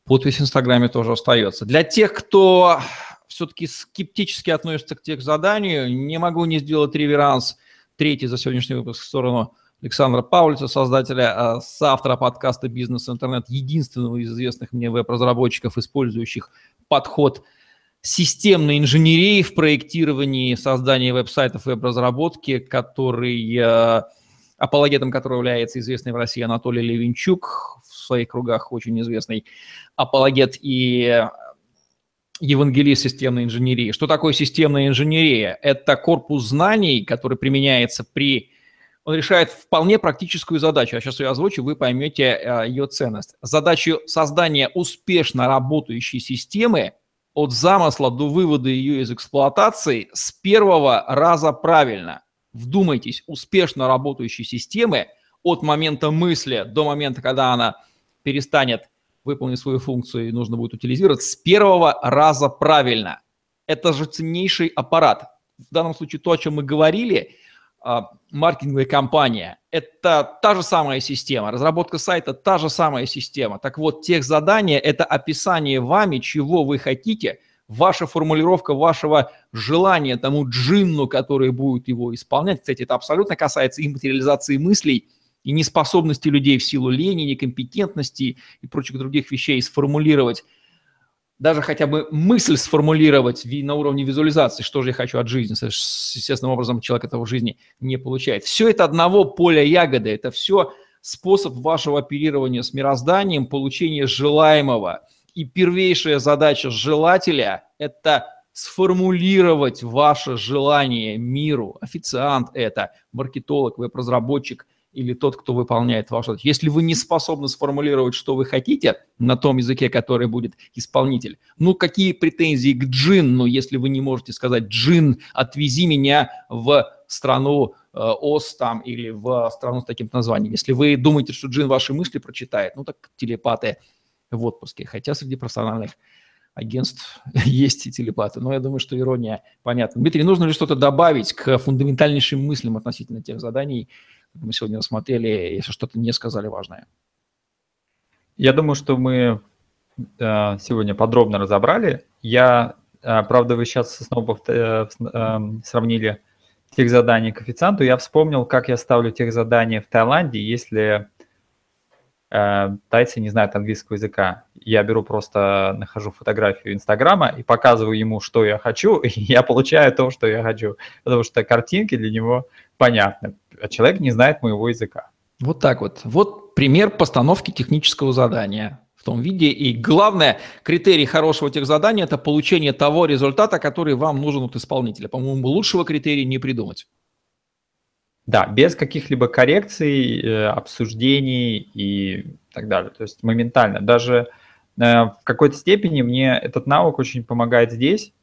Подпись в Инстаграме тоже остается. Для тех, кто все-таки скептически относится к текст-заданию, не могу не сделать реверанс третий за сегодняшний выпуск в сторону Александра Павлица, создателя, а, соавтора подкаста «Бизнес Интернет», единственного из известных мне веб-разработчиков, использующих подход системной инженерии в проектировании, создании веб-сайтов веб-разработки, который, а, апологетом которого является известный в России Анатолий Левинчук, в своих кругах очень известный апологет и евангелист системной инженерии. Что такое системная инженерия? Это корпус знаний, который применяется при... Он решает вполне практическую задачу. Я сейчас ее озвучу, вы поймете э, ее ценность. Задачу создания успешно работающей системы от замысла до вывода ее из эксплуатации с первого раза правильно. Вдумайтесь, успешно работающей системы от момента мысли до момента, когда она перестанет выполнить свою функцию и нужно будет утилизировать с первого раза правильно. Это же ценнейший аппарат. В данном случае то, о чем мы говорили, а, маркетинговая компания, это та же самая система. Разработка сайта – та же самая система. Так вот, тех задания – это описание вами, чего вы хотите, ваша формулировка вашего желания тому джинну, который будет его исполнять. Кстати, это абсолютно касается и материализации мыслей – и неспособности людей в силу лени, некомпетентности и прочих других вещей сформулировать, даже хотя бы мысль сформулировать на уровне визуализации, что же я хочу от жизни, естественным образом человек этого в жизни не получает. Все это одного поля ягоды, это все способ вашего оперирования с мирозданием, получения желаемого. И первейшая задача желателя – это сформулировать ваше желание миру. Официант это, маркетолог, веб-разработчик – или тот, кто выполняет вашу задачу. Если вы не способны сформулировать, что вы хотите на том языке, который будет исполнитель, ну какие претензии к джинну, если вы не можете сказать «джин, отвези меня в страну э, ОС там или в страну с таким названием». Если вы думаете, что джин ваши мысли прочитает, ну так телепаты в отпуске. Хотя среди профессиональных агентств [LAUGHS] есть и телепаты. Но я думаю, что ирония понятна. Дмитрий, нужно ли что-то добавить к фундаментальнейшим мыслям относительно тех заданий, мы сегодня рассмотрели, если что-то не сказали важное? Я думаю, что мы э, сегодня подробно разобрали. Я, э, правда, вы сейчас снова э, сравнили тех заданий к коэффициенту. Я вспомнил, как я ставлю тех задания в Таиланде, если тайцы не знают английского языка. Я беру просто, нахожу фотографию Инстаграма и показываю ему, что я хочу, [LAUGHS] и я получаю то, что я хочу. Потому что картинки для него понятны а человек не знает моего языка. Вот так вот. Вот пример постановки технического задания в том виде. И главное, критерий хорошего техзадания – это получение того результата, который вам нужен от исполнителя. По-моему, лучшего критерия не придумать. Да, без каких-либо коррекций, э, обсуждений и так далее. То есть моментально. Даже э, в какой-то степени мне этот навык очень помогает здесь,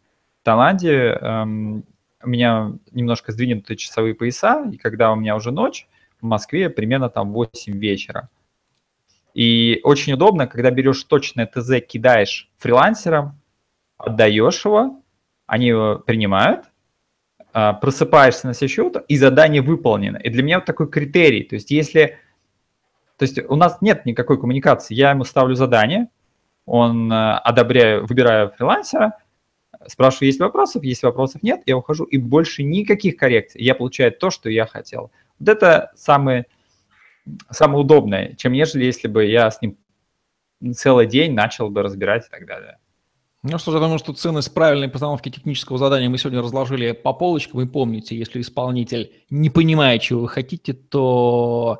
в Таиланде. Эм, у меня немножко сдвинуты часовые пояса, и когда у меня уже ночь, в Москве примерно там 8 вечера. И очень удобно, когда берешь точное ТЗ, кидаешь фрилансерам, отдаешь его, они его принимают, просыпаешься на следующее утро, и задание выполнено. И для меня вот такой критерий. То есть если... То есть у нас нет никакой коммуникации. Я ему ставлю задание, он а, одобряю, выбираю фрилансера, спрашиваю, есть вопросов, если вопросов нет, я ухожу, и больше никаких коррекций. Я получаю то, что я хотел. Вот это самое, самое удобное, чем нежели если бы я с ним целый день начал бы разбирать и так далее. Ну что ж, я думаю, что ценность правильной постановки технического задания мы сегодня разложили по полочкам. Вы помните, если исполнитель не понимает, чего вы хотите, то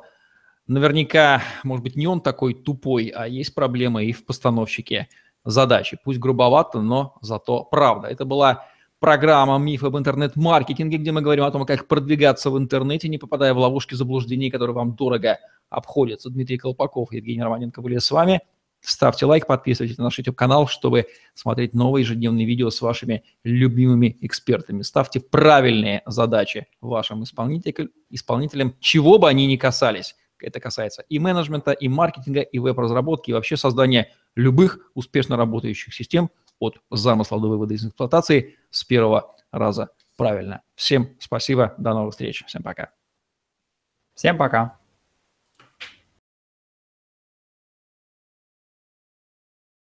наверняка, может быть, не он такой тупой, а есть проблема и в постановщике задачи. Пусть грубовато, но зато правда. Это была программа «Миф об интернет-маркетинге», где мы говорим о том, как продвигаться в интернете, не попадая в ловушки заблуждений, которые вам дорого обходятся. Дмитрий Колпаков, Евгений Романенко были с вами. Ставьте лайк, подписывайтесь на наш YouTube-канал, чтобы смотреть новые ежедневные видео с вашими любимыми экспертами. Ставьте правильные задачи вашим исполнителям, чего бы они ни касались. Это касается и менеджмента, и маркетинга, и веб-разработки, и вообще создания любых успешно работающих систем от замысла до вывода из эксплуатации с первого раза правильно. Всем спасибо, до новых встреч, всем пока. Всем пока.